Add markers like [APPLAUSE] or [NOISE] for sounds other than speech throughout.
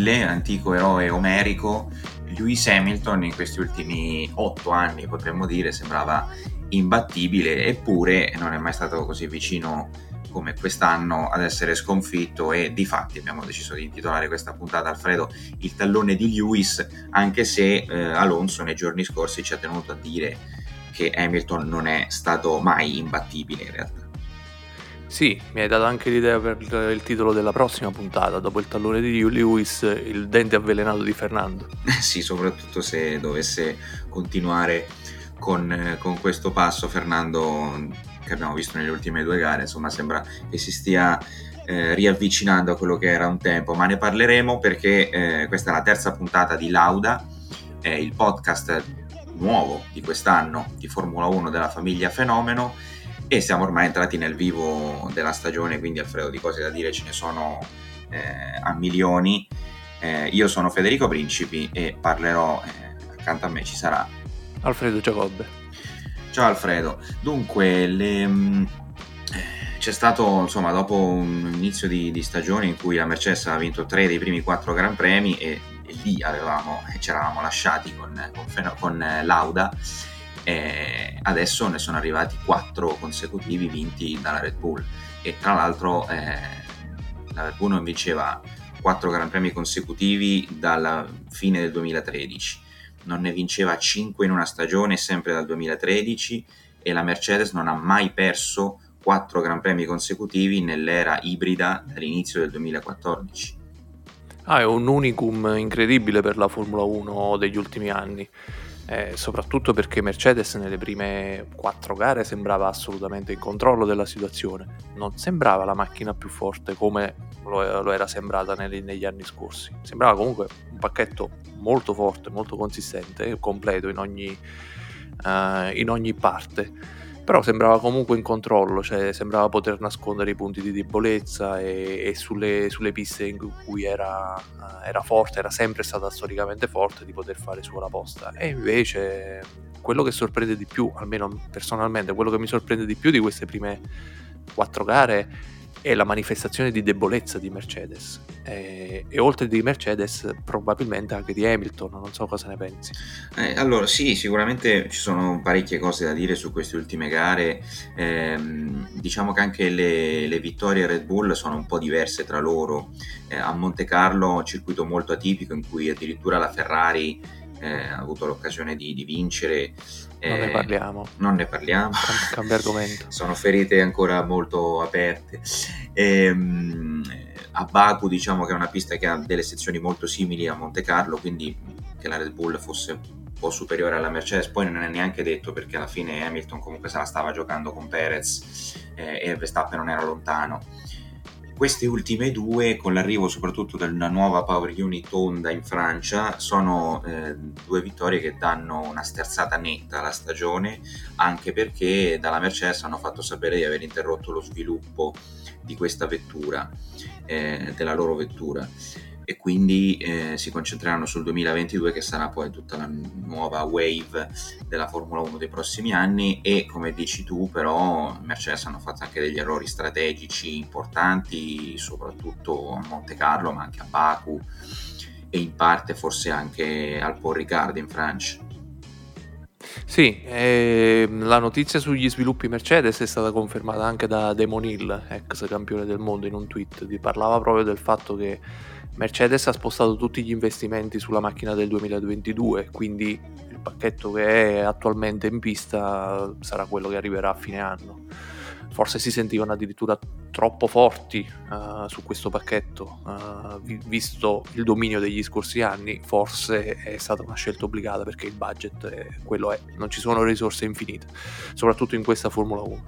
Achille, antico eroe omerico, Lewis Hamilton in questi ultimi otto anni, potremmo dire, sembrava imbattibile, eppure non è mai stato così vicino come quest'anno ad essere sconfitto e di fatti abbiamo deciso di intitolare questa puntata Alfredo il tallone di Lewis anche se eh, Alonso nei giorni scorsi ci ha tenuto a dire che Hamilton non è stato mai imbattibile in realtà sì, mi hai dato anche l'idea per il titolo della prossima puntata, dopo il tallone di Lewis, il dente avvelenato di Fernando. [LAUGHS] sì, soprattutto se dovesse continuare con, con questo passo Fernando che abbiamo visto nelle ultime due gare, insomma sembra che si stia eh, riavvicinando a quello che era un tempo, ma ne parleremo perché eh, questa è la terza puntata di Lauda, è il podcast nuovo di quest'anno di Formula 1 della famiglia Fenomeno e siamo ormai entrati nel vivo della stagione, quindi Alfredo di cose da dire ce ne sono eh, a milioni. Eh, io sono Federico Principi e parlerò, eh, accanto a me ci sarà Alfredo Giacobbe. Ciao Alfredo, dunque le, mh, mm, c'è stato insomma dopo un inizio di, di, stagione in cui la Mercedes aveva vinto tre dei primi quattro Gran Premi e, e lì avevamo, ci eravamo lasciati con, con, con eh, Lauda e adesso ne sono arrivati quattro consecutivi vinti dalla Red Bull. E tra l'altro eh, la Red Bull non vinceva quattro Gran Premi consecutivi dalla fine del 2013 non ne vinceva 5 in una stagione sempre dal 2013 e la Mercedes non ha mai perso 4 Gran Premi consecutivi nell'era ibrida dall'inizio del 2014. Ah, è un unicum incredibile per la Formula 1 degli ultimi anni eh, soprattutto perché Mercedes nelle prime quattro gare sembrava assolutamente in controllo della situazione, non sembrava la macchina più forte come lo, lo era sembrata negli, negli, anni scorsi, sembrava comunque un pacchetto molto forte, molto consistente, completo in ogni, uh, in ogni parte però sembrava comunque in controllo, cioè sembrava poter nascondere i punti di debolezza e, e sulle, sulle, piste in cui era, era, forte, era sempre stata storicamente forte di poter fare su la posta. E invece quello che sorprende di più, almeno personalmente, quello che mi sorprende di più di queste prime quattro gare è la manifestazione di debolezza di Mercedes e, e, oltre di Mercedes probabilmente anche di Hamilton, non so cosa ne pensi. Eh, allora sì, sicuramente ci sono parecchie cose da dire su queste ultime gare, eh, diciamo che anche le, le, vittorie Red Bull sono un po' diverse tra loro, eh, a Monte Carlo un circuito molto atipico in cui addirittura la Ferrari eh, ha avuto l'occasione di, di vincere. Non ne eh, parliamo. Non ne parliamo. Cambia argomento. [LAUGHS] Sono ferite ancora molto aperte. Ehm, a Baku diciamo che è una pista che ha delle sezioni molto simili a Monte Carlo, quindi che la Red Bull fosse un po' superiore alla Mercedes, poi non è neanche detto perché alla fine Hamilton comunque se la stava giocando con Perez eh, e Verstappen non era lontano queste ultime due, con l'arrivo soprattutto di una nuova Power Unit Honda in Francia, sono eh, due vittorie che danno una sterzata netta alla stagione, anche perché dalla Mercedes hanno fatto sapere di aver interrotto lo sviluppo di questa vettura, eh, della loro vettura e quindi eh, si concentreranno sul 2022 che sarà poi tutta la nuova wave della Formula 1 dei prossimi anni e come dici tu però Mercedes hanno fatto anche degli errori strategici importanti soprattutto a Monte Carlo ma anche a Baku e in parte forse anche al Paul Ricard in Francia. Sì, eh, la notizia sugli sviluppi Mercedes è stata confermata anche da Damon Hill, ex campione del mondo, in un tweet. Parlava proprio del fatto che Mercedes ha spostato tutti gli investimenti sulla macchina del 2022, quindi il pacchetto che è attualmente in pista sarà quello che arriverà a fine anno. Forse si sentivano addirittura troppo forti uh, su questo pacchetto, uh, vi- visto il dominio degli scorsi anni, forse è stata una scelta obbligata perché il budget è quello è, non ci sono risorse infinite, soprattutto in questa Formula 1.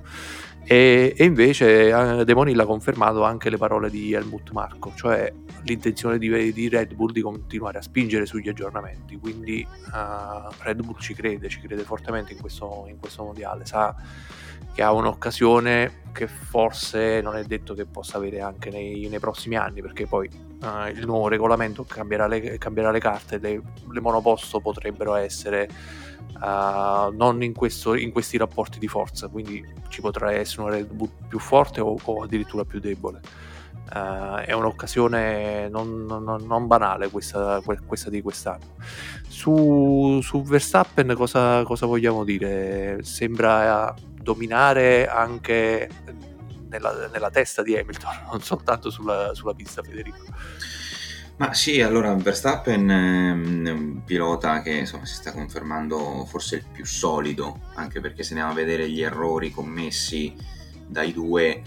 E, e invece eh, Demoni l'ha confermato anche le parole di Helmut Marco, cioè l'intenzione di, di, Red Bull di continuare a spingere sugli aggiornamenti. Quindi uh, Red Bull ci crede, ci crede fortemente in questo, in questo mondiale, sa che ha un'occasione che forse non è detto che possa avere anche nei, nei prossimi anni, perché poi uh, il nuovo regolamento cambierà le, cambierà le carte, le, le monoposto potrebbero essere uh, non in, questo, in, questi rapporti di forza, quindi ci potrà essere una Red Bull più forte o, o addirittura più debole. Uh, è un'occasione non, non, non banale questa, questa, di quest'anno. Su, su Verstappen cosa, cosa, vogliamo dire? Sembra dominare anche nella, nella, testa di Hamilton, [LAUGHS] non soltanto sulla, sulla pista, Federico. Ma sì, allora Verstappen è un pilota che insomma, si sta confermando forse il più solido, anche perché se andiamo a vedere gli errori commessi dai due,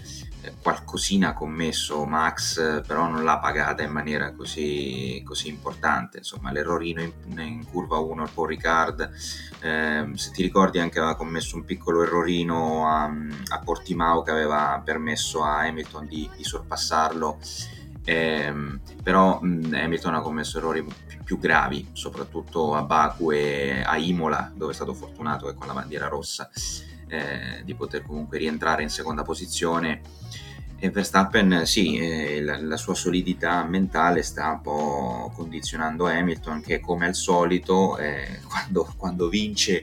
qualcosina ha commesso Max, però non l'ha pagata in maniera così, così importante. Insomma, l'errorino in, in curva 1 al Paul Ricard, eh, se ti ricordi anche aveva commesso un piccolo errorino a, a Portimao che aveva permesso a Hamilton di, di sorpassarlo. Eh, però mh, Hamilton ha commesso errori più, più, gravi, soprattutto a Baku e a Imola, dove è stato fortunato con la bandiera rossa eh, di poter comunque rientrare in seconda posizione. E Verstappen, sì, eh, la, la, sua solidità mentale sta un po' condizionando Hamilton, che come al solito, eh, [LAUGHS] quando, quando vince,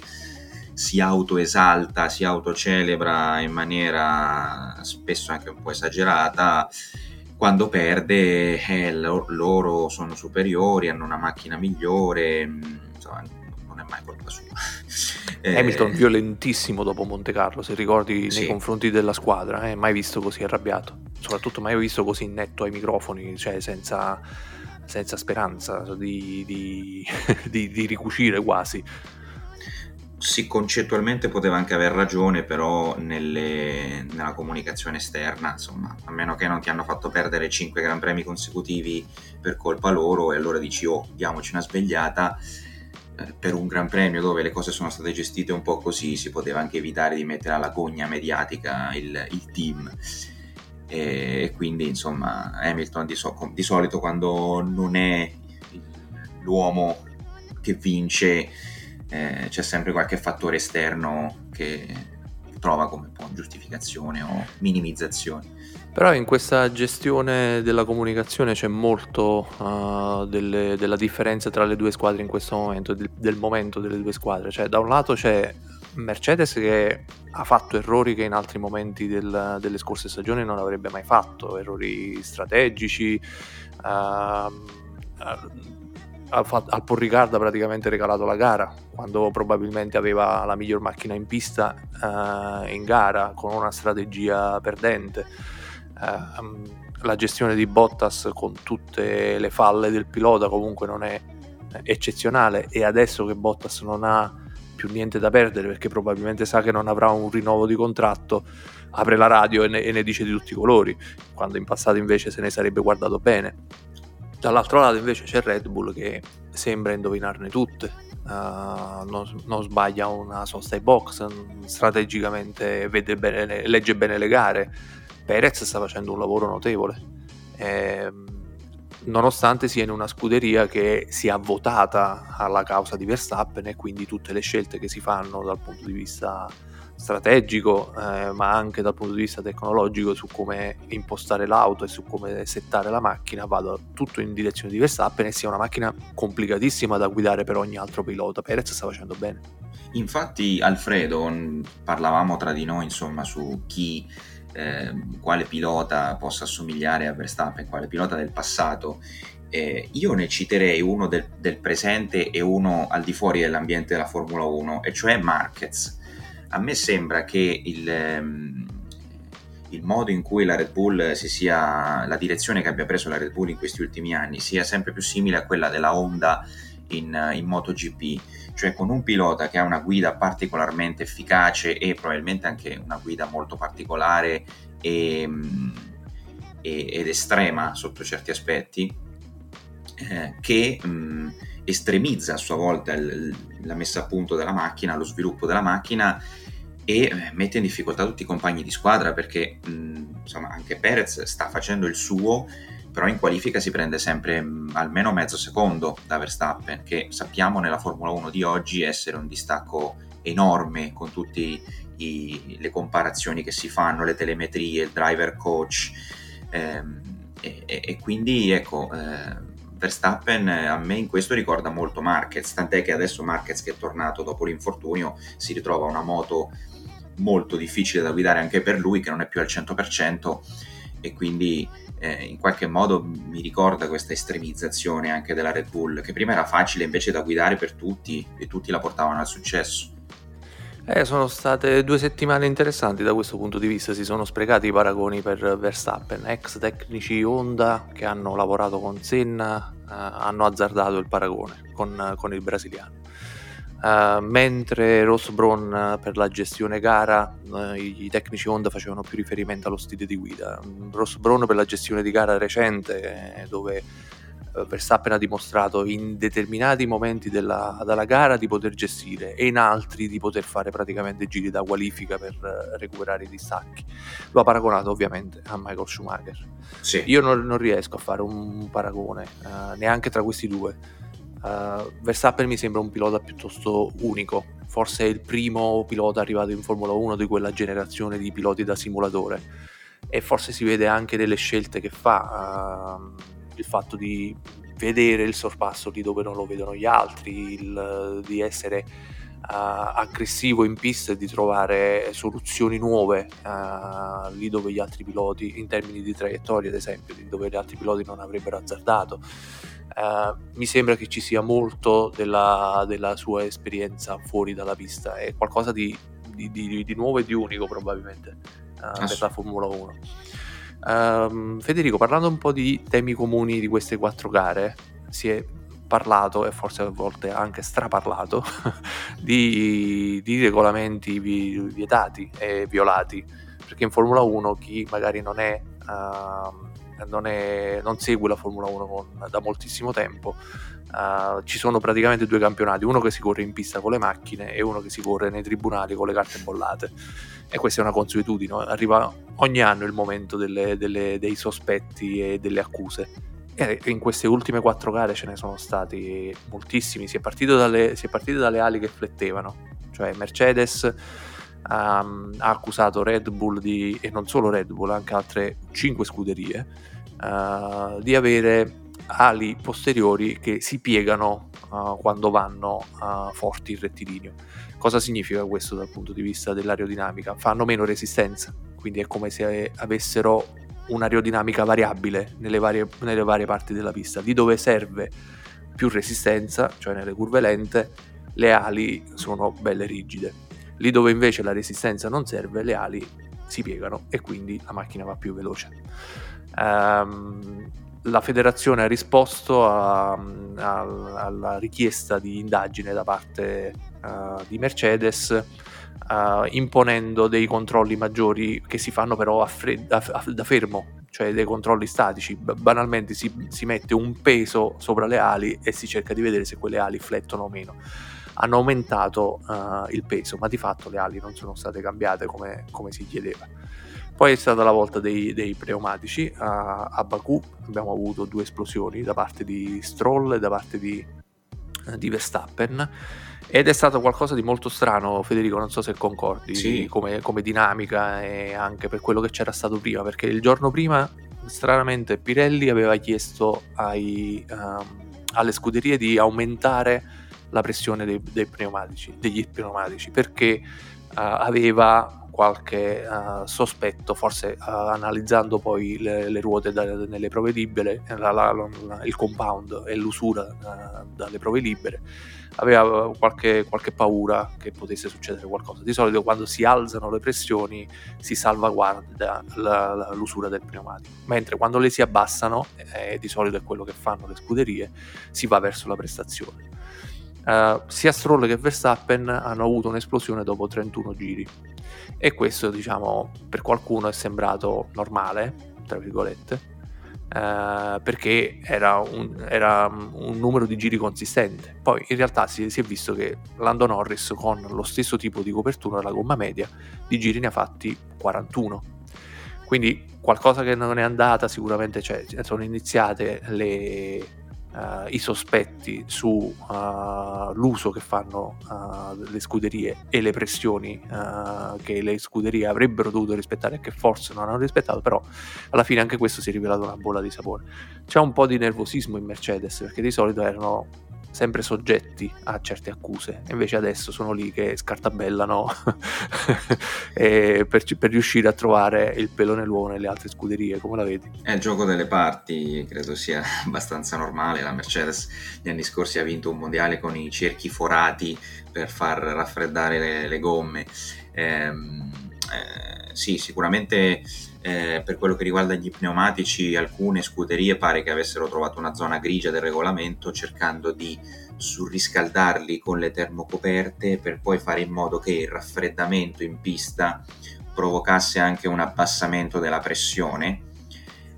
si autoesalta, si autocelebra in maniera spesso anche un po' esagerata. Quando perde, eh, loro sono superiori, hanno una macchina migliore, mm, insomma, non è mai colpa sua. Eh, Hamilton violentissimo dopo Monte Carlo, se ricordi, nei sì. confronti della squadra, eh, mai visto così arrabbiato, soprattutto mai visto così netto ai microfoni, cioè senza, senza speranza di, di, [LAUGHS] di, di ricucire quasi. Sì, concettualmente poteva anche aver ragione, però nelle, nella comunicazione esterna, insomma, a meno che non ti hanno fatto perdere 5 Gran Premi consecutivi per colpa loro e allora dici oh, diamoci una svegliata, eh, per un gran premio dove le cose sono state gestite un po' così si poteva anche evitare di mettere alla gogna mediatica il, il team e, quindi insomma Hamilton di, so, di, solito quando non è l'uomo che vince eh, c'è sempre qualche fattore esterno che trova come giustificazione o minimizzazione. Però in questa gestione della comunicazione c'è molto uh, delle, della differenza tra le due squadre in questo momento, del, del, momento delle due squadre. Cioè, da un lato c'è Mercedes che ha fatto errori che in altri momenti del, delle scorse stagioni non avrebbe mai fatto, errori strategici. Uh, uh, al Porricarda praticamente regalato la gara quando probabilmente aveva la miglior macchina in pista uh, in gara con una strategia perdente la gestione di Bottas con tutte le falle del pilota comunque non è eccezionale e adesso che Bottas non ha più niente da perdere perché probabilmente sa che non avrà un rinnovo di contratto apre la radio e ne, e ne dice di tutti i colori. Quando in passato invece se ne sarebbe guardato bene. Dall'altro lato invece c'è Red Bull che sembra indovinarne tutte, uh, non, non, sbaglia una sosta ai box, strategicamente bene, legge bene le gare. Perez sta facendo un lavoro notevole, eh, nonostante sia in una scuderia che sia votata alla causa di Verstappen e quindi tutte le scelte che si fanno dal punto di vista strategico, eh, ma anche dal punto di vista tecnologico su come impostare l'auto e su come settare la macchina, vado tutto in direzione di Verstappen e sia una macchina complicatissima da guidare per ogni altro pilota. Perez sta facendo bene. Infatti, Alfredo, parlavamo tra di noi insomma su chi, eh, quale pilota possa assomigliare a Verstappen, quale pilota del passato. Eh, io ne citerei uno del, del presente e uno al di fuori dell'ambiente della Formula 1, e cioè Marquez a me sembra che il, ehm, il, modo in cui la Red Bull si sia, la direzione che abbia preso la Red Bull in questi ultimi anni sia sempre più simile a quella della Honda in, in MotoGP, cioè con un pilota che ha una guida particolarmente efficace e probabilmente anche una guida molto particolare e, e, ed estrema sotto certi aspetti, eh, che mh, estremizza a sua volta il, la messa a punto della macchina, lo sviluppo della macchina e eh, mette in difficoltà tutti i compagni di squadra perché mh, insomma anche Perez sta facendo il suo però in qualifica si prende sempre mh, almeno mezzo secondo da Verstappen che sappiamo nella Formula 1 di oggi essere un distacco enorme con tutte le comparazioni che si fanno, le telemetrie, il driver coach ehm, e, e, quindi ecco eh, Verstappen eh, a me in questo ricorda molto Marquez, tant'è che adesso Marquez che è tornato dopo l'infortunio si ritrova una moto molto difficile da guidare anche per lui che non è più al 100% e quindi eh, in qualche modo mi ricorda questa estremizzazione anche della Red Bull, che prima era facile invece da guidare per tutti e tutti la portavano al successo. Eh, sono state due settimane interessanti da questo punto di vista, si sono sprecati i paragoni per Verstappen, ex tecnici Honda che hanno lavorato con Senna, eh, hanno azzardato il paragone con, con il brasiliano. Uh, mentre Ross Brown per la gestione gara uh, i, tecnici Honda facevano più riferimento allo stile di guida. Ross Brown per la gestione di gara recente eh, dove uh, Verstappen ha dimostrato in determinati momenti della, della, gara di poter gestire e in altri di poter fare praticamente giri da qualifica per recuperare i distacchi. Lo ha paragonato ovviamente a Michael Schumacher. Sì. io non, non, riesco a fare un paragone neanche tra questi due Uh, Verstappen mi sembra un pilota piuttosto unico, forse è il primo pilota arrivato in Formula 1 di quella generazione di piloti da simulatore. E forse si vede anche nelle scelte che fa, uh, il fatto di vedere il sorpasso lì dove non lo vedono gli altri, il, di essere aggressivo in pista e di trovare soluzioni nuove lì dove gli altri piloti, in termini di traiettoria ad esempio, lì dove gli altri piloti non avrebbero azzardato. Uh, mi sembra che ci sia molto della, della, sua esperienza fuori dalla pista, è qualcosa di, di, di, di nuovo e di unico probabilmente uh, per la Formula 1. Uh, ehm, Federico, parlando un po' di temi comuni di queste quattro gare, si è parlato e forse a volte anche straparlato [LAUGHS] di, di regolamenti vietati e violati, perché in Formula 1 chi magari non è... Uh, non, è, non segue la Formula 1 con, da moltissimo tempo, uh, ci sono praticamente due campionati, uno che si corre in pista con le macchine e uno che si corre nei tribunali con le carte bollate. E questa è una consuetudine, arriva ogni anno il momento delle, delle, dei sospetti e delle accuse. E in queste ultime quattro gare ce ne sono stati moltissimi, si è partito dalle, è partito dalle ali che flettevano, cioè Mercedes um, ha accusato Red Bull di, e non solo Red Bull, anche altre 5 scuderie, uh, di avere ali posteriori che si piegano uh, quando vanno uh, forti in rettilineo. Cosa significa questo dal punto di vista dell'aerodinamica? Fanno meno resistenza, quindi è come se avessero un'aerodinamica variabile nelle varie, nelle varie parti della pista. Lì dove serve più resistenza, cioè nelle curve lente, le ali sono belle rigide Lì dove invece la resistenza non serve, le ali si piegano e quindi la macchina va più veloce. Um, la federazione ha risposto a, a, alla richiesta di indagine da parte uh, di Mercedes uh, imponendo dei controlli maggiori che si fanno però fred- a, da fermo, cioè dei controlli statici. Banalmente si, si mette un peso sopra le ali e si cerca di vedere se quelle ali flettono o meno hanno aumentato uh, il peso, ma di fatto le ali non sono state cambiate come, come si chiedeva. Poi è stata la volta dei, dei pneumatici, uh, a Baku abbiamo avuto due esplosioni da parte di Stroll e da parte di, di Verstappen ed è stato qualcosa di molto strano, Federico, non so se concordi, sì. come, come, dinamica e anche per quello che c'era stato prima, perché il giorno prima, stranamente, Pirelli aveva chiesto ai, um, alle scuderie di aumentare la pressione dei, dei pneumatici, degli pneumatici perché uh, aveva qualche uh, sospetto, forse uh, analizzando poi le, le ruote da, nelle prove libere, la, la, la, il compound e l'usura dalle prove libere, aveva qualche, qualche, paura che potesse succedere qualcosa. Di solito quando si alzano le pressioni si salvaguarda l'usura del pneumatico, mentre quando le si abbassano, eh, di solito è quello che fanno le scuderie, si va verso la prestazione. Uh, sia Stroll che Verstappen hanno avuto un'esplosione dopo 31 giri. E questo diciamo per qualcuno è sembrato normale tra virgolette uh, perché era un, era un, numero di giri consistente. Poi in realtà si, si, è visto che Lando Norris con lo stesso tipo di copertura la gomma media di giri ne ha fatti 41 quindi qualcosa che non è andata sicuramente c'è, sono iniziate le Uh, i sospetti sull'uso uh, che fanno uh, le scuderie e le pressioni che le scuderie avrebbero dovuto rispettare e che forse non hanno rispettato, però alla fine anche questo si è rivelato una bolla di sapore. C'è un po' di nervosismo in Mercedes perché di solito erano sempre soggetti a certe accuse, invece adesso sono lì che scartabellano [LAUGHS] per, per, riuscire a trovare il pelo nell'uovo nelle altre scuderie, come la vedi? È il gioco delle parti, credo sia abbastanza normale, la Mercedes negli anni scorsi ha vinto un mondiale con i cerchi forati per far raffreddare le, le gomme. Ehm, eh, sì, sicuramente eh, per quello che riguarda gli pneumatici alcune scuderie pare che avessero trovato una zona grigia del regolamento cercando di surriscaldarli con le termocoperte per poi fare in modo che il raffreddamento in pista provocasse anche un abbassamento della pressione.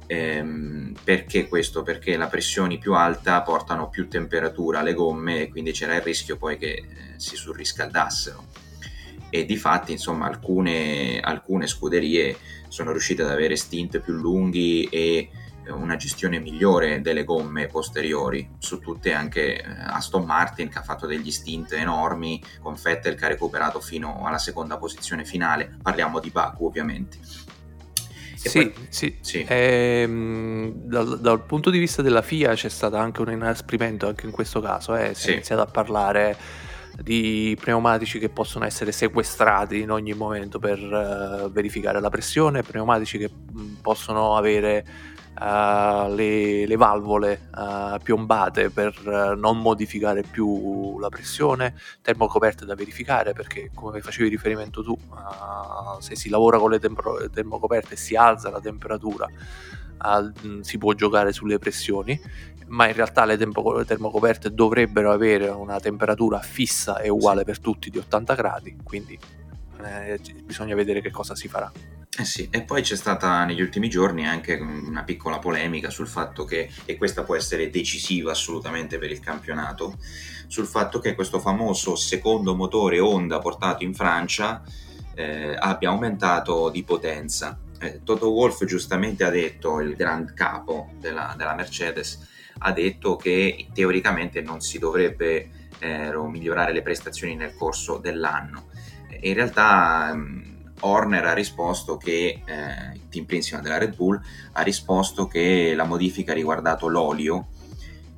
Ehm, perché questo? Perché la pressione più alta portano più temperatura alle gomme e quindi c'era il rischio poi che eh, si surriscaldassero e di fatti insomma alcune, alcune scuderie sono riuscite ad avere stint più lunghi e eh, una gestione migliore delle gomme posteriori, su tutte anche eh, Aston Martin che ha fatto degli stint enormi con Vettel che ha recuperato fino alla seconda posizione finale, parliamo di Baku ovviamente. sì, poi, sì. sì. Ehm, dal, dal, punto di vista della FIA c'è stato anche un inasprimento anche in questo caso, eh. si sì. è iniziato a parlare di pneumatici che possono essere sequestrati in ogni momento per uh, verificare la pressione, pneumatici che mm, possono avere uh, le, le, valvole uh, piombate per non modificare più la pressione, termocoperte da verificare perché come facevi riferimento tu, se si lavora con le tempo- termocoperte si alza la temperatura al, si può giocare sulle pressioni, ma in realtà le, tempo, termocoperte dovrebbero avere una temperatura fissa e uguale per tutti di 80 gradi, quindi eh, bisogna vedere che cosa si farà. Eh sì, e poi c'è stata negli ultimi giorni anche una piccola polemica sul fatto che, e questa può essere decisiva assolutamente per il campionato, sul fatto che questo famoso secondo motore Honda portato in Francia eh, abbia aumentato di potenza eh, Toto Wolf giustamente ha detto, il grand capo della, della Mercedes, ha detto che teoricamente non si dovrebbe eh, migliorare le prestazioni nel corso dell'anno. In realtà um, Horner ha risposto che, eh, il team principal della Red Bull, ha risposto che la modifica ha riguardato l'olio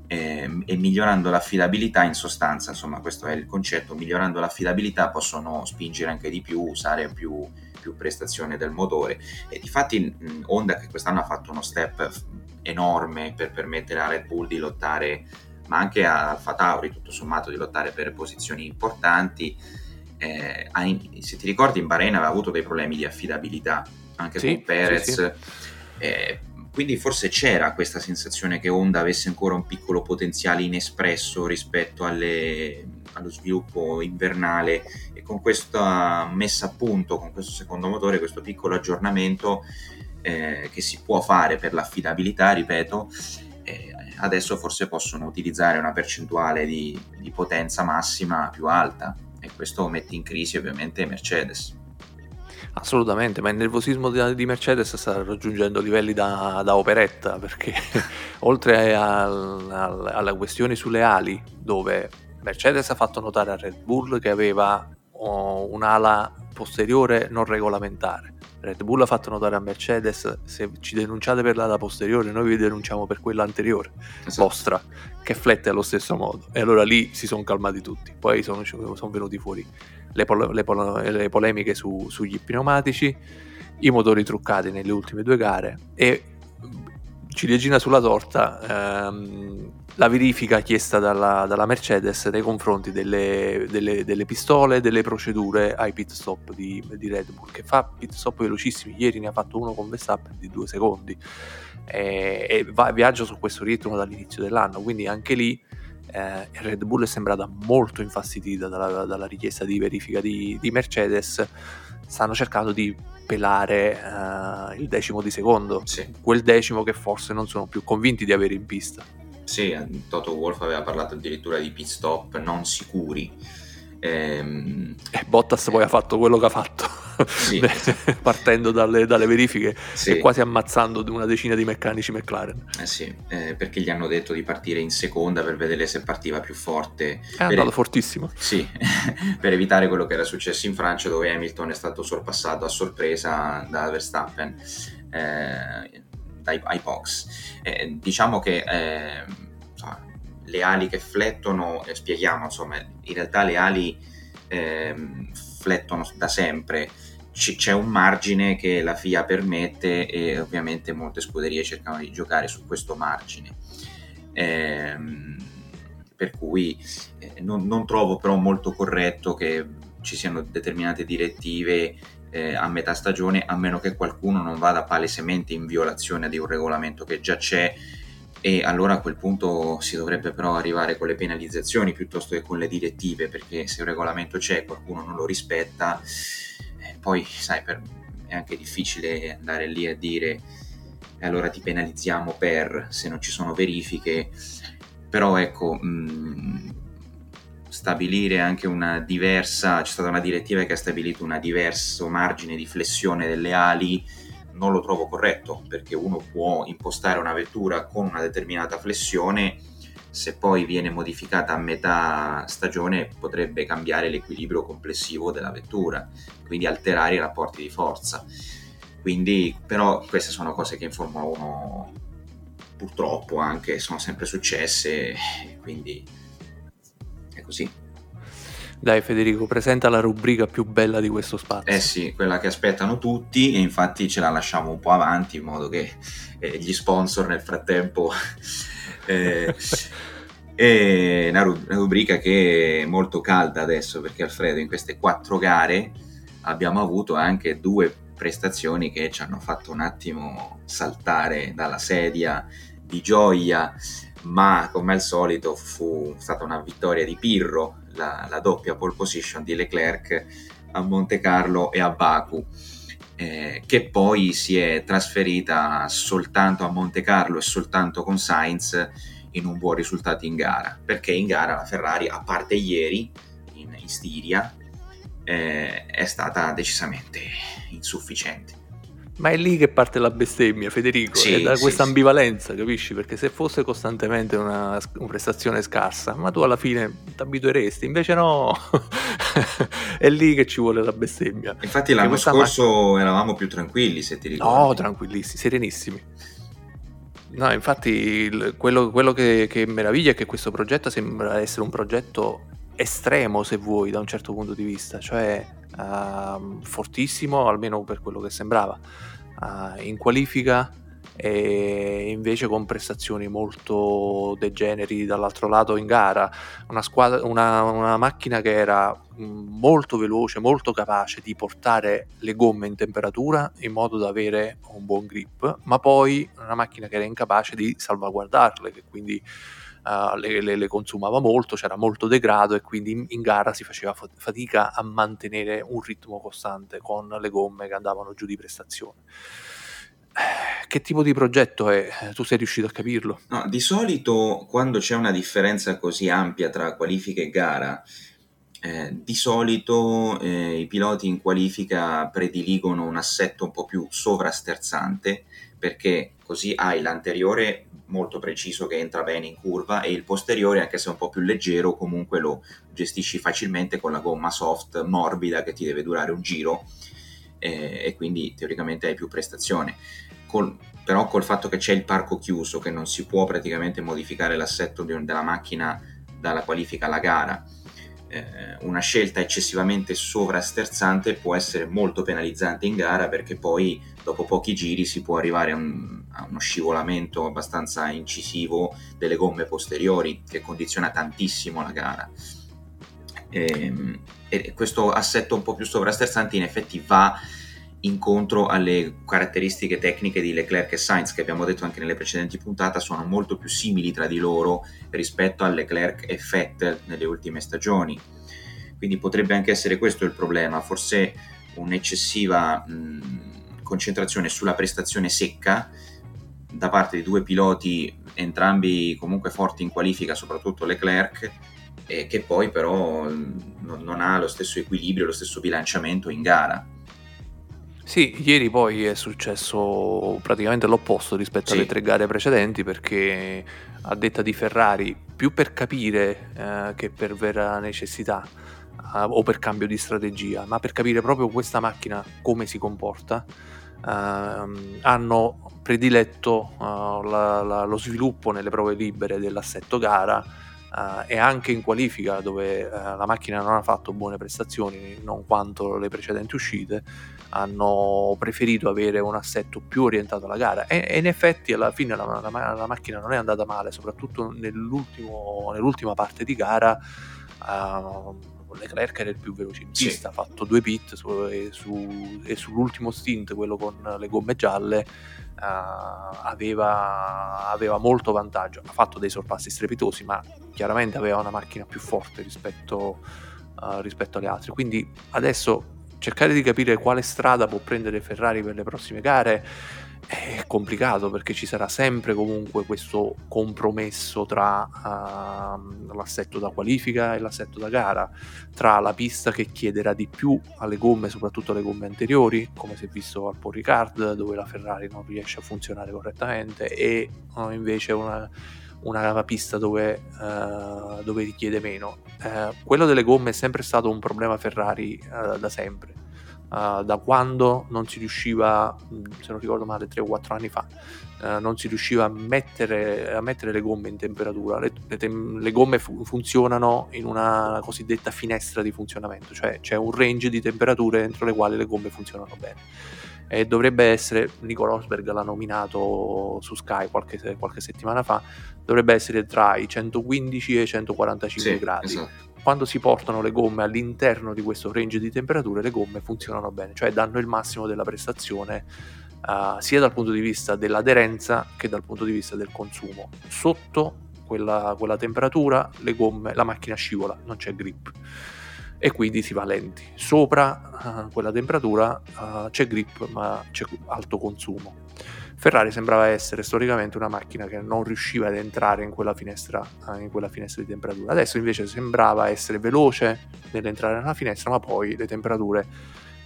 eh, e migliorando l'affidabilità in sostanza, insomma questo è il concetto, migliorando l'affidabilità possono spingere anche di più, usare più, più prestazione del motore. E difatti Honda che quest'anno ha fatto uno step enorme per permettere a Red Bull di lottare ma anche a Alfa Tauri tutto sommato di lottare per posizioni importanti. Eh, se ti ricordi in Bahrain aveva avuto dei problemi di affidabilità anche sì, con Perez. sì, sì. Eh, quindi forse c'era questa sensazione che Honda avesse ancora un piccolo potenziale inespresso rispetto alle, allo sviluppo invernale e con questa messa a punto, con questo secondo motore, questo piccolo aggiornamento eh, che si può fare per l'affidabilità, ripeto, eh, adesso forse possono utilizzare una percentuale di, di potenza massima più alta e questo mette in crisi ovviamente Mercedes. Assolutamente, ma il nervosismo di, Mercedes sta raggiungendo livelli da, da operetta, perché [LAUGHS] oltre al, al, alle questioni sulle ali, dove Mercedes ha fatto notare a Red Bull che aveva oh, un'ala posteriore non regolamentare, Red Bull ha fatto notare a Mercedes se ci denunciate per l'ala posteriore noi vi denunciamo per quella anteriore esatto. vostra che flette allo stesso modo. E allora lì si sono calmati tutti. Poi sono, sono venuti fuori le, pol- le, pol- le polemiche su- sugli pneumatici, i motori truccati nelle ultime due gare e ciliegina sulla torta ehm, la verifica chiesta dalla, dalla, Mercedes nei confronti delle, delle, delle, pistole delle procedure ai pit stop di, di, Red Bull che fa pit stop velocissimi ieri ne ha fatto uno con Verstappen di due secondi e, e va, viaggio su questo ritmo dall'inizio dell'anno quindi anche lì eh, Red Bull è sembrata molto infastidita dalla, dalla richiesta di verifica di, di, Mercedes, stanno cercando di pelare uh, il decimo di secondo, sì. quel decimo che forse non sono più convinti di avere in pista. Sì, Toto Wolf aveva parlato addirittura di pit stop non sicuri Ehm, e Bottas poi ha fatto quello che ha fatto, sì. [LAUGHS] partendo dalle, dalle verifiche sì. e quasi ammazzando una decina di meccanici McLaren. Eh sì, eh, perché gli hanno detto di partire in seconda per vedere se partiva più forte. È andato fortissimo. Sì, [LAUGHS] per evitare quello che era successo in Francia dove Hamilton è stato sorpassato a sorpresa da Verstappen eh, dai, ai box. Eh, diciamo che eh, le ali che flettono, eh, spieghiamo, insomma, in realtà le ali eh, flettono da sempre, c'è un margine che la FIA permette e ovviamente molte scuderie cercano di giocare su questo margine. Eh, per cui eh, non, non, trovo però molto corretto che ci siano determinate direttive eh, a metà stagione a meno che qualcuno non vada palesemente in violazione di un regolamento che già c'è. E allora a quel punto si dovrebbe però arrivare con le penalizzazioni piuttosto che con le direttive perché se un regolamento c'è e qualcuno non lo rispetta eh, poi sai per, è anche difficile andare lì a dire e allora ti penalizziamo per se non ci sono verifiche però ecco mh, mm, stabilire anche una diversa c'è stata una direttiva che ha stabilito un diverso margine di flessione delle ali non lo trovo corretto perché uno può impostare una vettura con una determinata flessione se poi viene modificata a metà stagione potrebbe cambiare l'equilibrio complessivo della vettura quindi alterare i rapporti di forza. Quindi però queste sono cose che in Formula 1 purtroppo anche sono sempre successe quindi così dai Federico, presenta la rubrica più bella di questo spazio. Eh sì, quella che aspettano tutti e infatti ce la lasciamo un po' avanti in modo che eh, gli sponsor nel frattempo... [LAUGHS] eh, è una, rubrica che è molto calda adesso perché Alfredo in queste quattro gare abbiamo avuto anche due prestazioni che ci hanno fatto un attimo saltare dalla sedia di gioia ma come al solito fu stata una vittoria di Pirro la, la doppia pole position di Leclerc a Monte Carlo e a Baku. Eh, che poi si è trasferita soltanto a Monte Carlo e soltanto con Sainz in un buon risultato in gara, perché in gara la Ferrari, a parte ieri in, in Stiria, eh, è stata decisamente insufficiente. Ma è lì che parte la bestemmia, Federico, sì, è da sì, questa sì. ambivalenza, capisci? Perché se fosse costantemente una, una prestazione scarsa, ma tu alla fine ti abitueresti, invece no, [LAUGHS] è lì che ci vuole la bestemmia. Infatti l'anno scorso macchina... eravamo più tranquilli, se ti ricordi. No, tranquillissimi, serenissimi. No, infatti quello, quello che, che meraviglia è che questo progetto sembra essere un progetto estremo, se vuoi, da un certo punto di vista, cioè uh, fortissimo, almeno per quello che sembrava, uh, in qualifica e invece con prestazioni molto degeneri dall'altro lato in gara, una, squadra, una, una macchina che era molto veloce, molto capace di portare le gomme in temperatura in modo da avere un buon grip, ma poi una macchina che era incapace di salvaguardarle, che quindi uh, le, le, le, consumava molto, c'era molto degrado e quindi in, in, gara si faceva fatica a mantenere un ritmo costante con le gomme che andavano giù di prestazione. Eh, che tipo di progetto è? Tu sei riuscito a capirlo? No, di solito quando c'è una differenza così ampia tra qualifica e gara, eh, di solito eh, i piloti in qualifica prediligono un assetto un po' più sovrasterzante perché così hai l'anteriore molto preciso che entra bene in curva e il posteriore anche se un po' più leggero comunque lo gestisci facilmente con la gomma soft morbida che ti deve durare un giro eh, e quindi teoricamente hai più prestazione. Col, però col fatto che c'è il parco chiuso che non si può praticamente modificare l'assetto di, della macchina dalla qualifica alla gara eh, una scelta eccessivamente sovrasterzante può essere molto penalizzante in gara perché poi dopo pochi giri si può arrivare a, un, a uno scivolamento abbastanza incisivo delle gomme posteriori che condiziona tantissimo la gara. E, ehm, e questo assetto un po' più sovrasterzante in effetti va incontro alle caratteristiche tecniche di Leclerc e Sainz che abbiamo detto anche nelle precedenti puntate sono molto più simili tra di loro rispetto a Leclerc e Vettel nelle ultime stagioni. Quindi potrebbe anche essere questo il problema forse un'eccessiva mh, concentrazione sulla prestazione secca da parte di due piloti entrambi comunque forti in qualifica soprattutto Leclerc e che poi però non, non ha lo stesso equilibrio lo stesso bilanciamento in gara sì, ieri poi è successo praticamente l'opposto rispetto sì. alle tre gare precedenti perché a detta di Ferrari, più per capire eh, che per vera necessità eh, o per cambio di strategia, ma per capire proprio questa macchina come si comporta, uh, hanno prediletto uh, la, la, lo sviluppo nelle prove libere dell'assetto gara uh, e anche in qualifica dove la macchina non ha fatto buone prestazioni, non quanto le precedenti uscite, hanno preferito avere un assetto più orientato alla gara e, e in effetti alla fine la, la, la, macchina non è andata male, soprattutto nell'ultima parte di gara. Uh, Leclerc era il più veloce in pista, sì. ha fatto due pit su, e, su, e, sull'ultimo stint, quello con le gomme gialle, uh, aveva, aveva, molto vantaggio. Ha fatto dei sorpassi strepitosi, ma chiaramente aveva una macchina più forte rispetto, uh, rispetto alle altre. Quindi adesso cercare di capire quale strada può prendere Ferrari per le prossime gare è complicato perché ci sarà sempre comunque questo compromesso tra uh, l'assetto da qualifica e l'assetto da gara, tra la pista che chiederà di più alle gomme, soprattutto alle gomme anteriori, come si è visto al Paul Ricard, dove la Ferrari non riesce a funzionare correttamente, e uh, invece una, una pista dove, uh, dove, richiede meno. Eh, quello delle gomme è sempre stato un problema Ferrari eh, da sempre uh, da quando non si riusciva, se non ricordo male, 3 o 4 anni fa, uh, non si riusciva a mettere, a mettere, le gomme in temperatura. Le, le, tem- le gomme fu- funzionano in una cosiddetta finestra di funzionamento, cioè c'è un range di temperature entro le quali le gomme funzionano bene. E dovrebbe essere, Nico Rosberg l'ha nominato su Sky qualche, qualche settimana fa, dovrebbe essere tra i 115 e i 145 sì, gradi. Esatto quando si portano le gomme all'interno di questo range di temperature, le gomme funzionano bene, cioè danno il massimo della prestazione uh, sia dal punto di vista dell'aderenza che dal punto di vista del consumo. Sotto quella, quella temperatura le gomme, la macchina scivola, non c'è grip e quindi si va lenti. Sopra uh, quella temperatura uh, c'è grip ma c'è alto consumo. Ferrari sembrava essere storicamente una macchina che non riusciva ad entrare in quella finestra, eh, in quella finestra di temperatura. Adesso invece sembrava essere veloce nell'entrare nella finestra, ma poi le temperature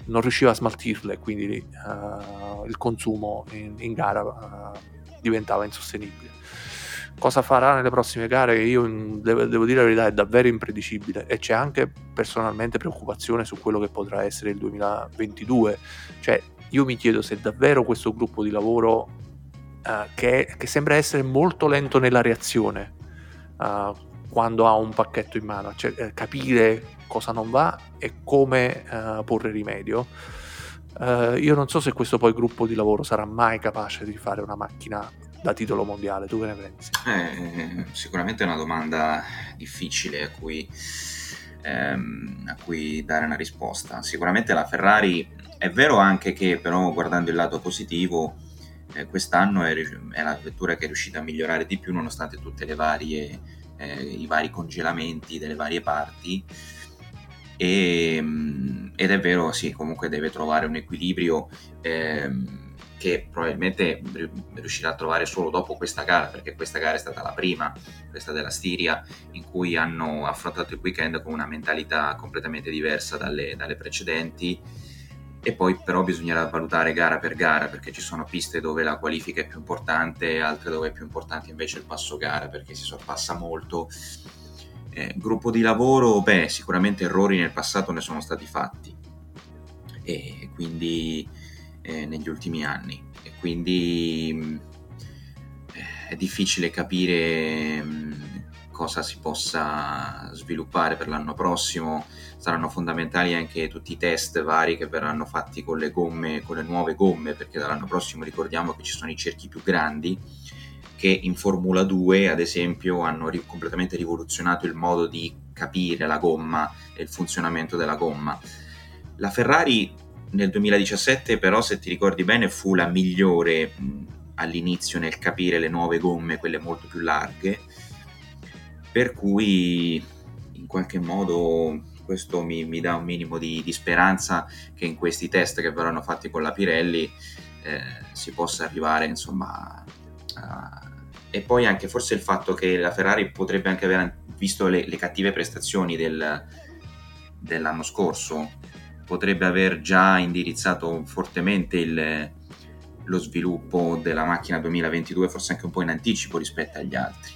non riusciva a smaltirle, quindi uh, il consumo in, in gara uh, diventava insostenibile. Cosa farà nelle prossime gare? Io devo, devo, dire la verità, è davvero impredicibile e c'è anche personalmente preoccupazione su quello che potrà essere il 2022. Cioè, io mi chiedo se davvero questo gruppo di lavoro uh, che, che, sembra essere molto lento nella reazione uh, quando ha un pacchetto in mano, cioè eh, capire cosa non va e come uh, porre rimedio. io non so se questo poi gruppo di lavoro sarà mai capace di fare una macchina da titolo mondiale, tu che ne pensi? Eh, sicuramente è una domanda difficile a cui, ehm, a cui dare una risposta. Sicuramente la Ferrari è vero anche che però guardando il lato positivo eh, quest'anno è, è, la vettura che è riuscita a migliorare di più nonostante varie eh, i vari congelamenti delle varie parti e, ehm, ed è vero sì comunque deve trovare un equilibrio ehm, che probabilmente riuscirà a trovare solo dopo questa gara, perché questa gara è stata la prima, questa della Stiria, in cui hanno affrontato il weekend con una mentalità completamente diversa dalle, dalle precedenti e poi però bisognerà valutare gara per gara perché ci sono piste dove la qualifica è più importante altre dove è più importante invece il passo gara perché si sorpassa molto. Eh, gruppo di lavoro, beh, sicuramente errori nel passato ne sono stati fatti e quindi eh, negli ultimi anni e quindi eh, è difficile capire mh, mm, cosa si possa sviluppare per l'anno prossimo saranno fondamentali anche tutti i test vari che verranno fatti con le gomme, con le nuove gomme, perché dall'anno prossimo ricordiamo che ci sono i cerchi più grandi che in Formula 2 ad esempio hanno ri- completamente rivoluzionato il modo di capire la gomma e il funzionamento della gomma. La Ferrari nel 2017 però se ti ricordi bene fu la migliore mh, all'inizio nel capire le nuove gomme, quelle molto più larghe, per cui in qualche modo questo mi, mi dà un minimo di, di, speranza che in questi test che verranno fatti con la Pirelli eh, si possa arrivare insomma a... e poi anche forse il fatto che la Ferrari potrebbe anche aver visto le, le cattive prestazioni del, dell'anno scorso potrebbe aver già indirizzato fortemente il, lo sviluppo della macchina 2022 forse anche un po' in anticipo rispetto agli altri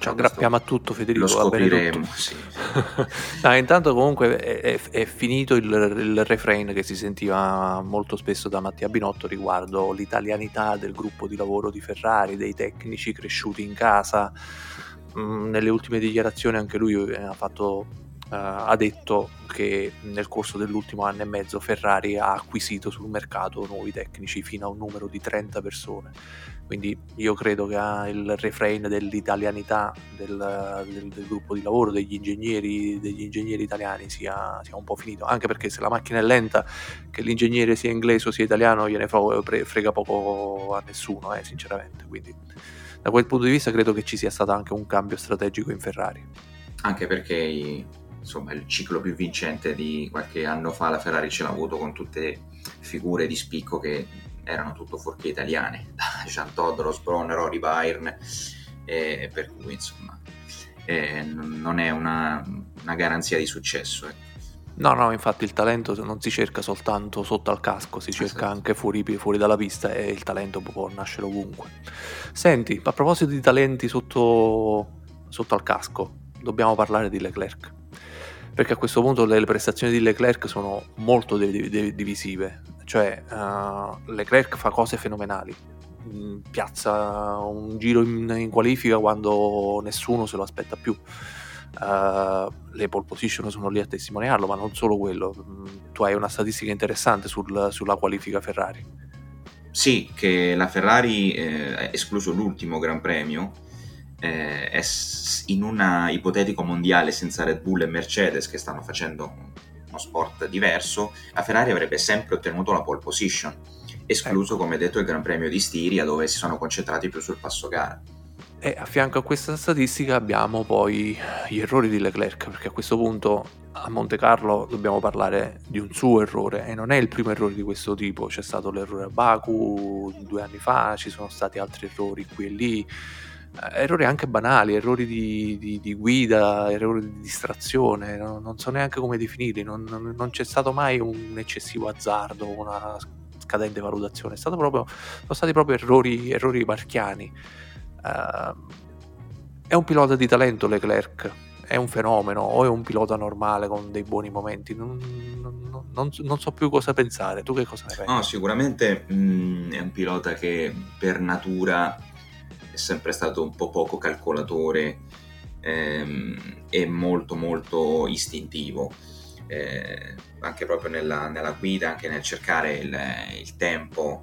ci aggrappiamo a tutto Federico. Lo scopriremo, sì. [LAUGHS] no, intanto comunque è, è, finito il, il, refrain che si sentiva molto spesso da Mattia Binotto riguardo l'italianità del gruppo di lavoro di Ferrari, dei tecnici cresciuti in casa. Mm, nelle ultime dichiarazioni anche lui ha fatto ha detto che nel corso dell'ultimo anno e mezzo Ferrari ha acquisito sul mercato nuovi tecnici fino a un numero di 30 persone. Quindi io credo che il refrain dell'italianità del, del, del, gruppo di lavoro, degli ingegneri, degli ingegneri italiani sia, sia, un po' finito, anche perché se la macchina è lenta, che l'ingegnere sia inglese o sia italiano gliene frega poco a nessuno, eh, sinceramente. Quindi da quel punto di vista credo che ci sia stato anche un cambio strategico in Ferrari. Anche perché insomma, il ciclo più vincente di qualche anno fa la Ferrari ce l'ha avuto con tutte figure di spicco che erano tutto fuorché italiane, [LAUGHS] da Jean Todd, Ross Brown, Rory Byrne, eh, per cui insomma eh, non è una, una, garanzia di successo. Eh. No, no, infatti il talento non si cerca soltanto sotto al casco, si cerca esatto. anche fuori, fuori, dalla pista e il talento può nascere ovunque. Senti, a proposito di talenti sotto, sotto al casco, dobbiamo parlare di Leclerc perché a questo punto le, prestazioni di Leclerc sono molto divisive, cioè uh, Leclerc fa cose fenomenali, mm, piazza un giro in, in, qualifica quando nessuno se lo aspetta più. Uh, le pole position sono lì a testimoniarlo, ma non solo quello. Mm, tu hai una statistica interessante sul, sulla qualifica Ferrari. Sì, che la Ferrari, eh, escluso l'ultimo Gran Premio, eh, è in un ipotetico mondiale senza Red Bull e Mercedes che stanno facendo uno sport diverso, la Ferrari avrebbe sempre ottenuto la pole position, escluso ecco. come detto il Gran Premio di Stiria dove si sono concentrati più sul passo gara. E a fianco a questa statistica abbiamo poi gli errori di Leclerc, perché a questo punto a Monte Carlo dobbiamo parlare di un suo errore e non è il primo errore di questo tipo, c'è stato l'errore a Baku due anni fa, ci sono stati altri errori qui e lì, errori anche banali, errori di, di, di guida, errori di distrazione, no? non so neanche come definirli, non, non, non, c'è stato mai un eccessivo azzardo, una scadente valutazione, proprio, sono stati proprio errori, errori marchiani. Uh, è un pilota di talento Leclerc, è un fenomeno o è un pilota normale con dei buoni momenti? Non, non, non, non so più cosa pensare, tu che cosa ne pensi? No, sicuramente mh, mm, è un pilota che per natura è sempre stato un po' poco calcolatore ehm, e molto molto istintivo. Eh, anche proprio nella, nella, guida, anche nel cercare il, il tempo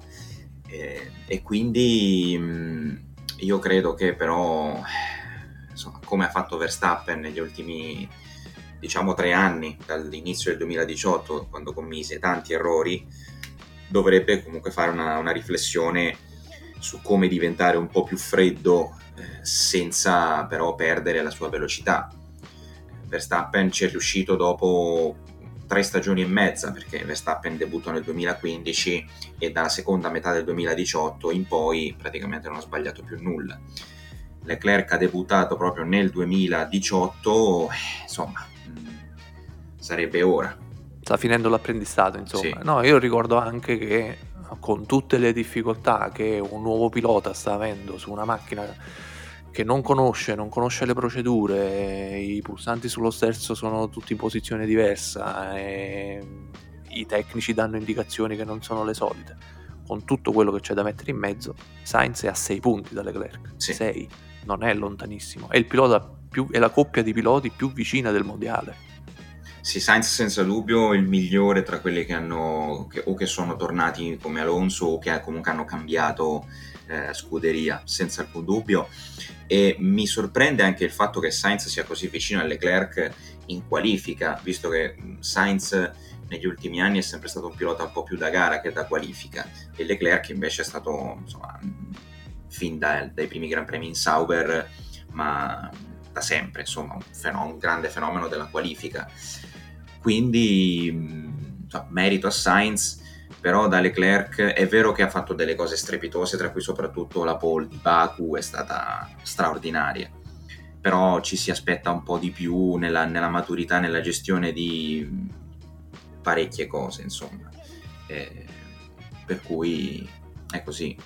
eh, e quindi mh, mm, io credo che però insomma, come ha fatto Verstappen negli ultimi diciamo tre anni dall'inizio del 2018 quando commise tanti errori dovrebbe comunque fare una, una riflessione su come diventare un po' più freddo eh, senza però perdere la sua velocità. Verstappen ci è riuscito dopo tre stagioni e mezza perché Verstappen debuttò nel 2015 e dalla seconda metà del 2018 in poi praticamente non ha sbagliato più nulla. Leclerc ha debuttato proprio nel 2018, eh, insomma, mm, sarebbe ora. Sta finendo l'apprendistato, insomma. Sì. No, io ricordo anche che con tutte le difficoltà che un nuovo pilota sta avendo su una macchina che non conosce, non conosce le procedure, i pulsanti sullo sterzo sono tutti in posizione diversa, i tecnici danno indicazioni che non sono le solite. Con tutto quello che c'è da mettere in mezzo, Sainz è a 6 punti da Leclerc. 6, sì. non è lontanissimo. È, più, è la coppia di piloti più vicina del mondiale. Sì, Sainz senza dubbio il migliore tra quelli che hanno che, o che sono tornati come Alonso o che comunque hanno cambiato eh, scuderia, senza alcun dubbio. E mi sorprende anche il fatto che Sainz sia così vicino a Leclerc in qualifica, visto che Sainz negli ultimi anni è sempre stato un pilota un po' più da gara che da qualifica e Leclerc invece è stato insomma, fin da, dai primi Gran Premi in Sauber, ma da sempre, insomma, un, fenomeno, un grande fenomeno della qualifica quindi insomma, merito a Sainz però da Leclerc è vero che ha fatto delle cose strepitose tra cui soprattutto la pole di Baku è stata straordinaria però ci si aspetta un po' di più nella, nella maturità, nella gestione di parecchie cose insomma eh, per cui è così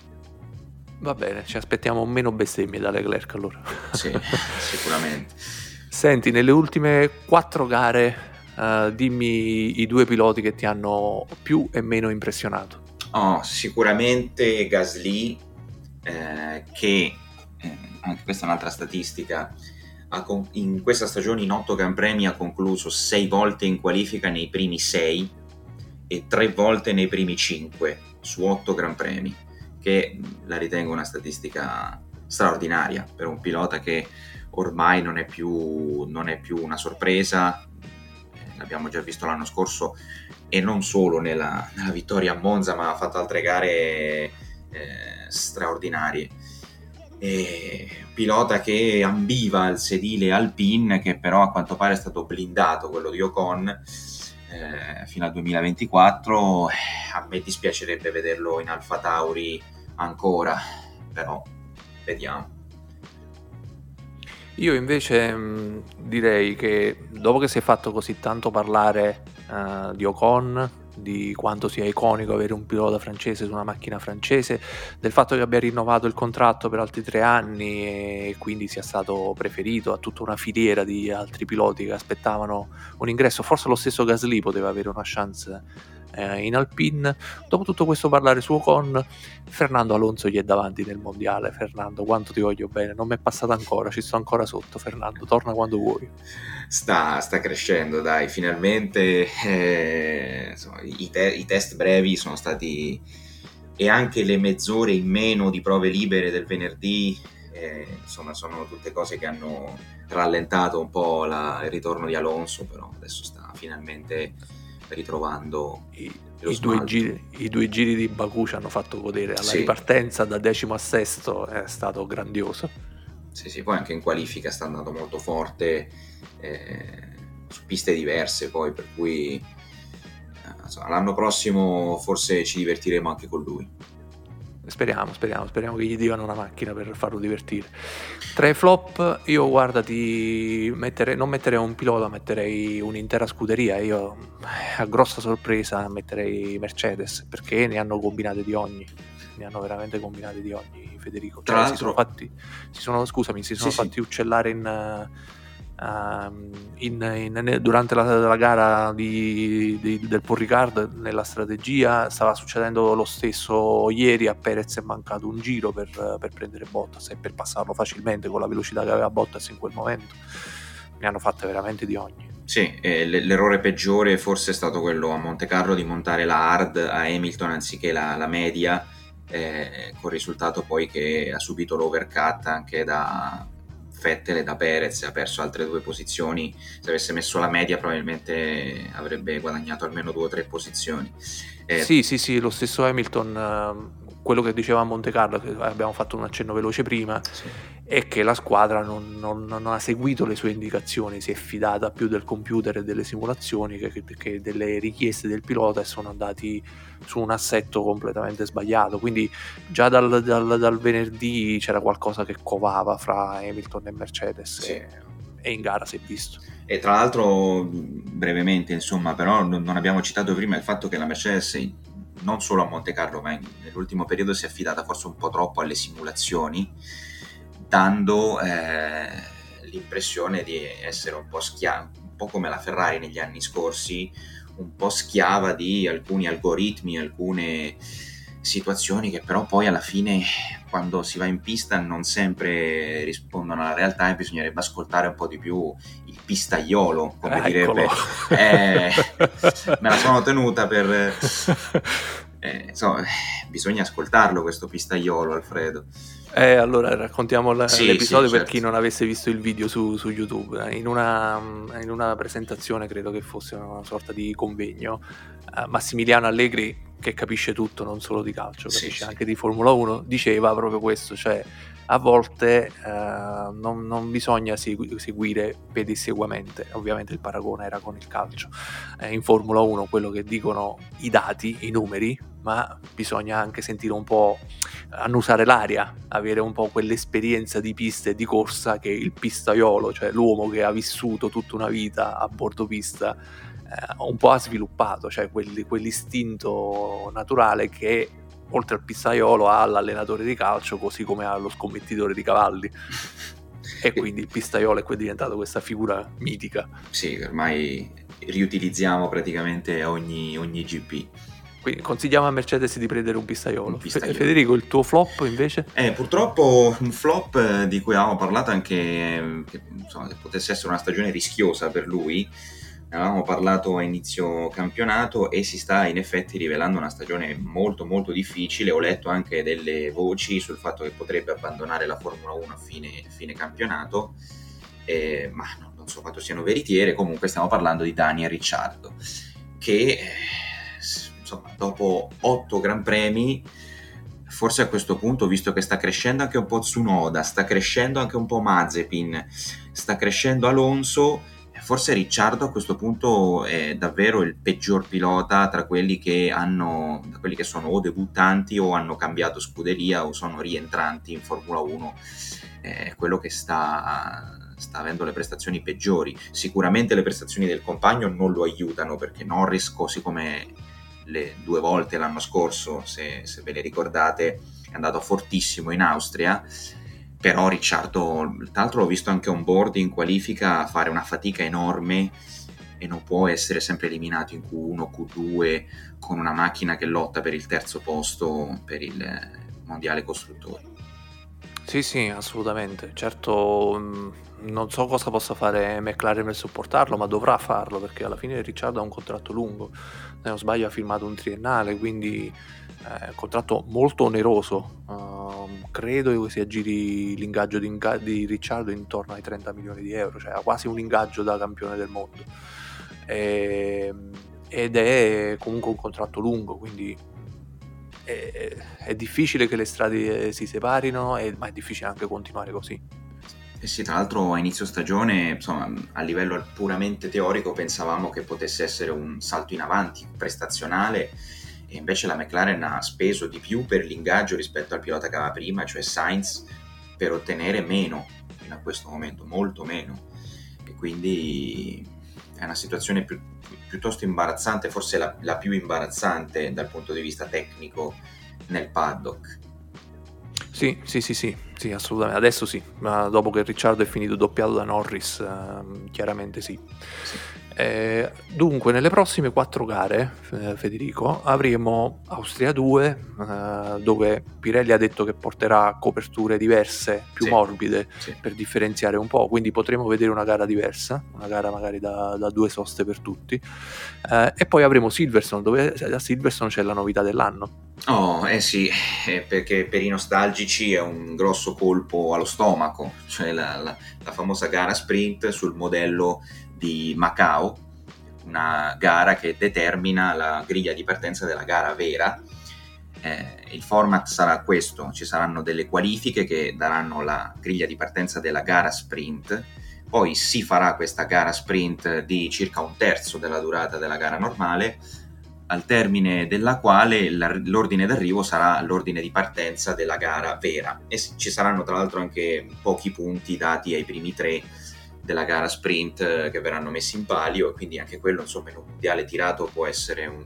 Va bene, ci aspettiamo meno bestemmie da Leclerc allora. Sì, [LAUGHS] sicuramente. Senti, nelle ultime quattro gare, uh, dimmi i due piloti che ti hanno più e meno impressionato. Oh, sicuramente Gasly, eh, che eh, anche questa è un'altra statistica, con- in questa stagione in otto Gran Premi ha concluso sei volte in qualifica nei primi sei e tre volte nei primi cinque su otto Gran Premi, che la ritengo una statistica straordinaria per un pilota che ormai non è più, non è più una sorpresa, eh, l'abbiamo già visto l'anno scorso e non solo nella, nella vittoria a Monza, ma ha fatto altre gare eh, straordinarie. E pilota che ambiva il sedile Alpine, che però a quanto pare è stato blindato, quello di Ocon, eh, fino al 2024. A me dispiacerebbe vederlo in Alfa Tauri ancora, però vediamo. Io invece mh, direi che dopo che si è fatto così tanto parlare uh, di Ocon, di quanto sia iconico avere un pilota francese su una macchina francese, del fatto che abbia rinnovato il contratto per altri tre anni e quindi sia stato preferito a tutta una filiera di altri piloti che aspettavano un ingresso. Forse lo stesso Gasly poteva avere una chance eh, in Alpine. Dopo tutto questo parlare su Ocon, Fernando Alonso gli è davanti nel mondiale. Fernando, quanto ti voglio bene, non mi è passata ancora, ci sto ancora sotto. Fernando, torna quando vuoi. Sta, sta crescendo, dai, finalmente eh, insomma, i, te- i test brevi sono stati e anche le mezz'ore in meno di prove libere del venerdì eh, insomma sono tutte cose che hanno rallentato un po' la, il ritorno di Alonso però adesso sta finalmente ritrovando I, i, due giri, i, due giri, di Baku ci hanno fatto godere. Alla sì. ripartenza da decimo a sesto è stato grandioso. Sì sì poi anche in qualifica sta andando molto forte eh, su piste diverse poi per cui eh, l'anno prossimo forse ci divertiremo anche con lui Speriamo, speriamo, speriamo che gli diano una macchina per farlo divertire. Tra i flop, io guarda, ti metterei, non metterei un pilota, metterei un'intera scuderia. Io, eh, a grossa sorpresa, metterei Mercedes perché ne hanno combinate di ogni. Ne hanno veramente combinate di ogni, Federico. Cioè, si sono fatti, si sono, scusami, si sono sì, fatti sì. uccellare in. Uh, in, in, durante la, la gara di, di, del Paul nella strategia stava succedendo lo stesso ieri a Perez è mancato un giro per, per, prendere Bottas e per passarlo facilmente con la velocità che aveva Bottas in quel momento. Ne hanno fatte veramente di ogni. Sì, eh, l'errore peggiore forse è stato quello a Monte Carlo di montare la hard a Hamilton anziché la, la media eh, con il risultato poi che ha subito l'overcut anche da, Vettel da Perez ha perso altre due posizioni. Se avesse messo la media probabilmente avrebbe guadagnato almeno due o tre posizioni. Eh, sì sì sì lo stesso Hamilton ehm, quello che diceva a Monte Carlo che abbiamo fatto un accenno veloce prima. Sì. È che la squadra non, non, non, ha seguito le sue indicazioni si è fidata più del computer e delle simulazioni che, che, delle richieste del pilota e sono andati su un assetto completamente sbagliato. Quindi già dal, dal, dal venerdì c'era qualcosa che covava fra Hamilton e Mercedes sì. e, e, in gara si è visto. E tra l'altro, brevemente, insomma, però non abbiamo citato prima il fatto che la Mercedes non solo a Monte Carlo, ma nell'ultimo periodo si è affidata forse un po' troppo alle simulazioni, dando eh, l'impressione di essere un po' schiava, un po' come la Ferrari negli anni scorsi, un po' schiava di alcuni algoritmi, alcune situazioni che però poi alla fine quando si va in pista non sempre rispondono alla realtà e bisognerebbe ascoltare un po' di più il pistaiolo, come Eccolo. direbbe. Eh, me la sono tenuta per... Eh, insomma, bisogna ascoltarlo questo pistaiolo, Alfredo. Eh, allora raccontiamo la, sì, l'episodio sì, per certo. chi non avesse visto il video su, su YouTube. In una, in una, presentazione, credo che fosse una sorta di convegno, uh, Massimiliano Allegri, che capisce tutto, non solo di calcio, capisce sì, anche di Formula 1, diceva proprio questo, cioè a volte eh, non, non, bisogna segui, seguire pedisseguamente, ovviamente il paragone era con il calcio, eh, in Formula 1 quello che dicono i dati, i numeri, ma bisogna anche sentire un po', annusare l'aria, avere un po' quell'esperienza di pista e di corsa che il pistaiolo, cioè l'uomo che ha vissuto tutta una vita a bordo pista, eh, un po' ha sviluppato, cioè quell'istinto naturale che oltre al pistaiolo ha l'allenatore di calcio così come ha lo scommettitore di cavalli e quindi il pistaiolo è diventato questa figura mitica. Sì, ormai riutilizziamo praticamente ogni, ogni GP. Quindi consigliamo a Mercedes di prendere un pistaiolo. un pistaiolo. Federico, il tuo flop invece? Eh, purtroppo un flop eh, di cui avevamo parlato anche eh, che, insomma, che potesse essere una stagione rischiosa per lui. Ne avevamo parlato a inizio campionato e si sta in effetti rivelando una stagione molto molto difficile. Ho letto anche delle voci sul fatto che potrebbe abbandonare la Formula 1 a fine, fine campionato, eh, ma no, non so quanto siano veritiere. Comunque stiamo parlando di Daniel Ricciardo, che eh, insomma, dopo otto Gran Premi, forse a questo punto, visto che sta crescendo anche un po' Tsunoda, sta crescendo anche un po' Mazepin, sta crescendo Alonso, forse Ricciardo a questo punto è davvero il peggior pilota tra quelli che hanno quelli che sono o debuttanti o hanno cambiato scuderia o sono rientranti in Formula 1 è quello che sta sta avendo le prestazioni peggiori. Sicuramente le prestazioni del compagno non lo aiutano perché Norris così come le due volte l'anno scorso, se, se ve le ricordate, è andato fortissimo in Austria però Ricciardo, tra l'altro l'ho visto anche on board in qualifica fare una fatica enorme e non può essere sempre eliminato in Q1, Q2 con una macchina che lotta per il terzo posto per il mondiale costruttori. Sì, sì, assolutamente. Certo, mm, non so cosa possa fare McLaren per supportarlo, ma dovrà farlo perché alla fine Ricciardo ha un contratto lungo se non sbaglio ha firmato un triennale, quindi eh, un contratto molto oneroso. Uh, credo che si aggiri l'ingaggio di, inga- di, Ricciardo intorno ai 30 milioni di euro, cioè ha quasi un ingaggio da campione del mondo. E, ehm, ed è comunque un contratto lungo, quindi è, è difficile che le strade si separino, e, ma è difficile anche continuare così. Eh sì, tra l'altro a inizio stagione, insomma, a livello puramente teorico pensavamo che potesse essere un salto in avanti prestazionale e invece la McLaren ha speso di più per l'ingaggio rispetto al pilota che aveva prima, cioè Sainz, per ottenere meno fino a questo momento, molto meno. E quindi è una situazione pi- piuttosto imbarazzante, forse la, la più imbarazzante dal punto di vista tecnico nel paddock. Sì, sì, sì, sì, sì, assolutamente. Adesso sì, ma dopo che Ricciardo è finito doppiato da Norris, eh, chiaramente sì. sì. Eh, dunque, nelle prossime quattro gare, eh, Federico, avremo Austria 2, eh, dove Pirelli ha detto che porterà coperture diverse, più sì, morbide, sì. per differenziare un po', quindi potremo vedere una gara diversa, una gara magari da, da due soste per tutti. Eh, e poi avremo Silverstone, dove a Silverstone c'è la novità dell'anno. Oh, eh sì, eh, perché per i nostalgici è un grosso colpo allo stomaco, cioè la, la, la famosa gara sprint sul modello di Macao, una gara che determina la griglia di partenza della gara vera. Eh, il format sarà questo, ci saranno delle qualifiche che daranno la griglia di partenza della gara sprint, poi si farà questa gara sprint di circa un terzo della durata della gara normale, al termine della quale l'ordine d'arrivo sarà l'ordine di partenza della gara vera e ci saranno tra l'altro anche pochi punti dati ai primi tre della gara sprint eh, che verranno messi in palio e quindi anche quello insomma in un mondiale tirato può essere un,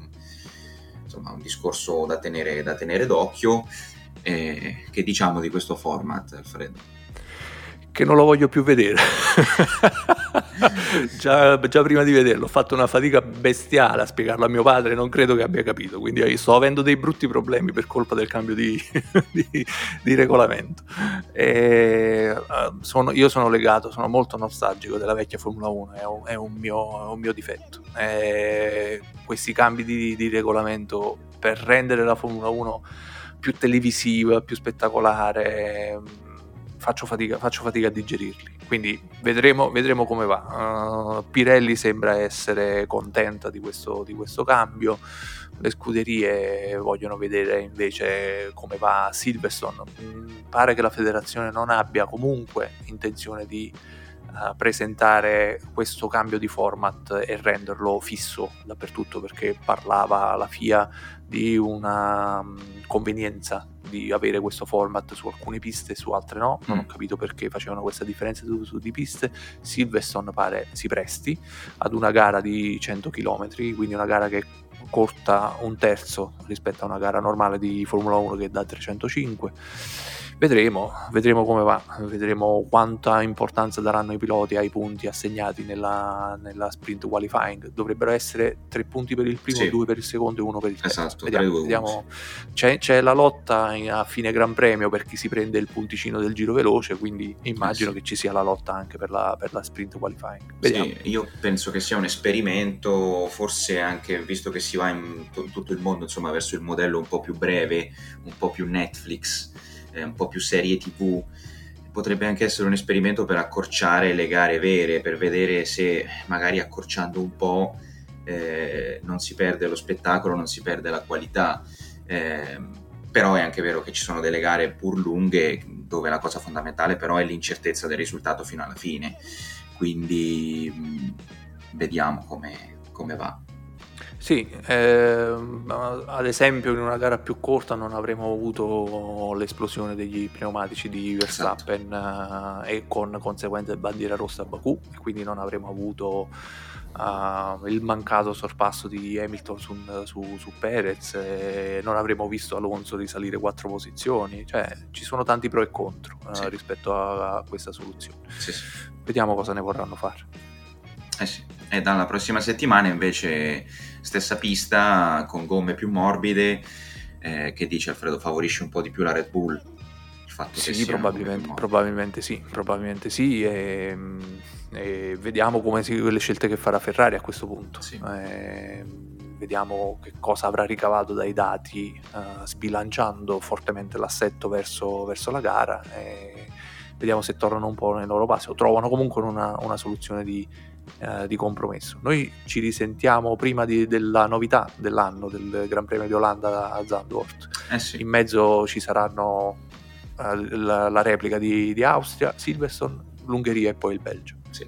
insomma, un discorso da tenere, da tenere d'occhio eh, che diciamo di questo format Alfredo? Che non lo voglio più vedere. [LAUGHS] già, già, prima di vederlo ho fatto una fatica bestiale a spiegarlo a mio padre, non credo che abbia capito, quindi sto avendo dei brutti problemi per colpa del cambio di, [LAUGHS] di, di regolamento. E, uh, sono, io sono legato, sono molto nostalgico della vecchia Formula 1, è un, è un, mio, è un mio, difetto. E questi cambi di, di regolamento per rendere la Formula 1 più televisiva, più spettacolare faccio fatica, faccio fatica a digerirli. Quindi vedremo, vedremo come va. Uh, Pirelli sembra essere contenta di questo, di questo, cambio. Le scuderie vogliono vedere invece come va Silverstone. Mm, pare che la federazione non abbia comunque intenzione di uh, presentare questo cambio di format e renderlo fisso dappertutto perché parlava la FIA di una um, convenienza di avere questo format su alcune piste e su altre no. Non mm. ho capito perché facevano questa differenza su, su di piste. Silverstone pare si presti ad una gara di 100 km, quindi una gara che corta un terzo rispetto a una gara normale di Formula 1 che dà 305 Vedremo, vedremo come va, vedremo quanta importanza daranno i piloti ai punti assegnati nella, nella sprint qualifying. Dovrebbero essere tre punti per il primo, sì. due per il secondo e uno per il terzo. Esatto, vediamo, vediamo. C'è, c'è, la lotta a fine Gran Premio per chi si prende il punticino del giro veloce, quindi immagino eh sì. che ci sia la lotta anche per la, per la sprint qualifying. Vediamo. Sì, io penso che sia un esperimento, forse anche visto che si va in t- tutto il mondo insomma, verso il modello un po' più breve, un po' più Netflix eh, un po' più serie tv, potrebbe anche essere un esperimento per accorciare le gare vere, per vedere se magari accorciando un po' eh, non si perde lo spettacolo, non si perde la qualità. Eh, però è anche vero che ci sono delle gare pur lunghe dove la cosa fondamentale però è l'incertezza del risultato fino alla fine. Quindi mh, mm, vediamo come, come va. Sì, ehm, ad esempio in una gara più corta non avremmo avuto l'esplosione degli pneumatici di Verstappen esatto. eh, e con conseguente bandiera rossa a Baku, quindi non avremmo avuto uh, il mancato sorpasso di Hamilton su, su, su Perez, e non avremmo visto Alonso risalire quattro posizioni, cioè ci sono tanti pro e contro uh, sì. rispetto a, a, questa soluzione. Sì, sì. Vediamo cosa ne vorranno fare. Eh sì. E dalla prossima settimana invece stessa pista con gomme più morbide, eh, che dice Alfredo favorisce un po' di più la Red Bull. Il fatto sì, probabilmente, probabilmente, sì, probabilmente sì. E, e vediamo come si, le scelte che farà Ferrari a questo punto. Sì. Eh, vediamo che cosa avrà ricavato dai dati, uh, sbilanciando fortemente l'assetto verso, verso la gara. Vediamo se tornano un po' nei loro passi o trovano comunque una, una soluzione di, eh, di compromesso. Noi ci risentiamo prima di, della novità dell'anno del Gran Premio di Olanda a Zandvoort. Eh sì. In mezzo ci saranno eh, la, la, replica di, di, Austria, Silverstone, l'Ungheria e poi il Belgio. Sì.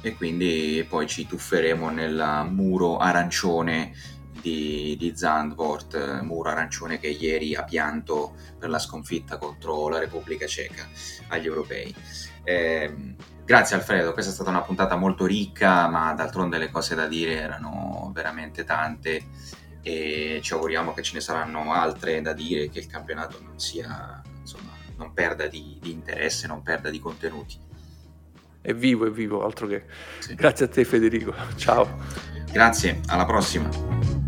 E quindi poi ci tufferemo nel muro arancione di, di Zandvoort, muro arancione che ieri ha pianto per la sconfitta contro la Repubblica Ceca agli europei. Eh, Grazie Alfredo, questa è stata una puntata molto ricca, ma d'altronde le cose da dire erano veramente tante e ci auguriamo che ce ne saranno altre da dire, che il campionato non sia, insomma, non perda di, di interesse, non perda di contenuti. È vivo, è vivo, altro che. Sì. Grazie a te Federico, ciao. Grazie, alla prossima.